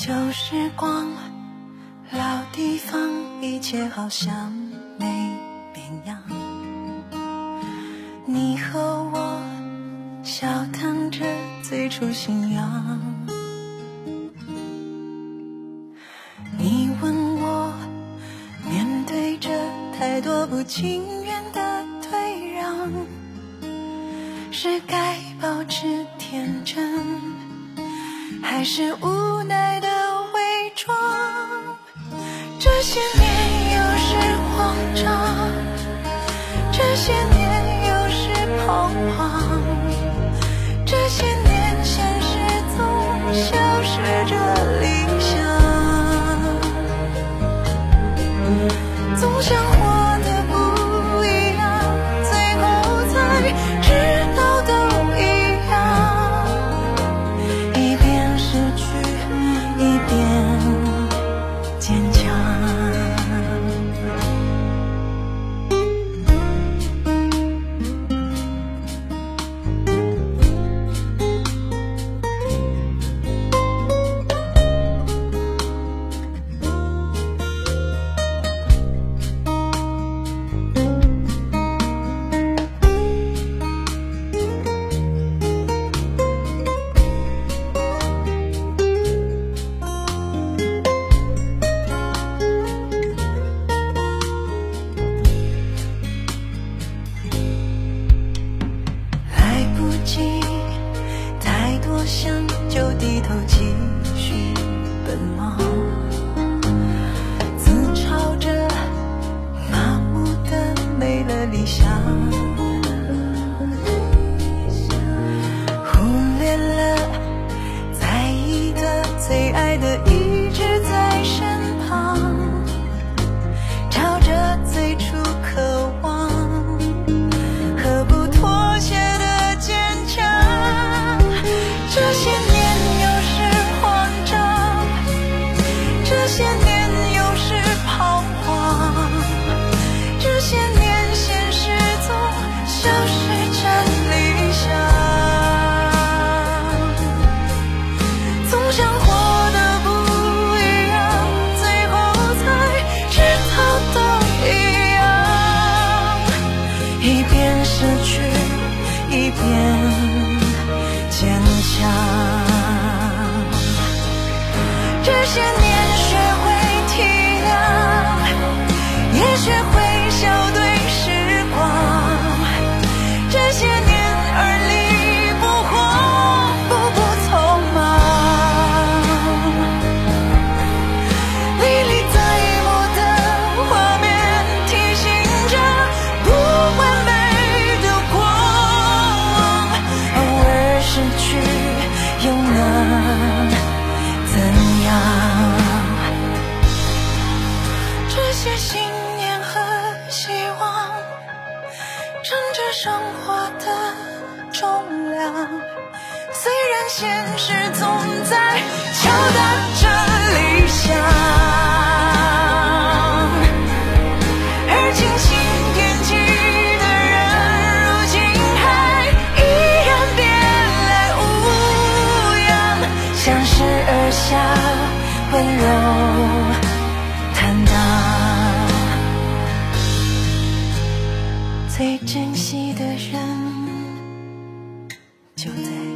旧时光，老地方，一切好像没变样。你和我笑谈着最初信仰。你问我，面对着太多不情愿的退让，是该保持天真，还是无奈的？这些年有时慌张，这些年有时彷徨，这些年现实总消失着理想，总想。心太多想就低头变坚强。这些年撑着生活的重量，虽然现实总在敲打着理想，而轻信天机的人，如今还依然别来无恙，相视而笑，温柔。珍惜的人就在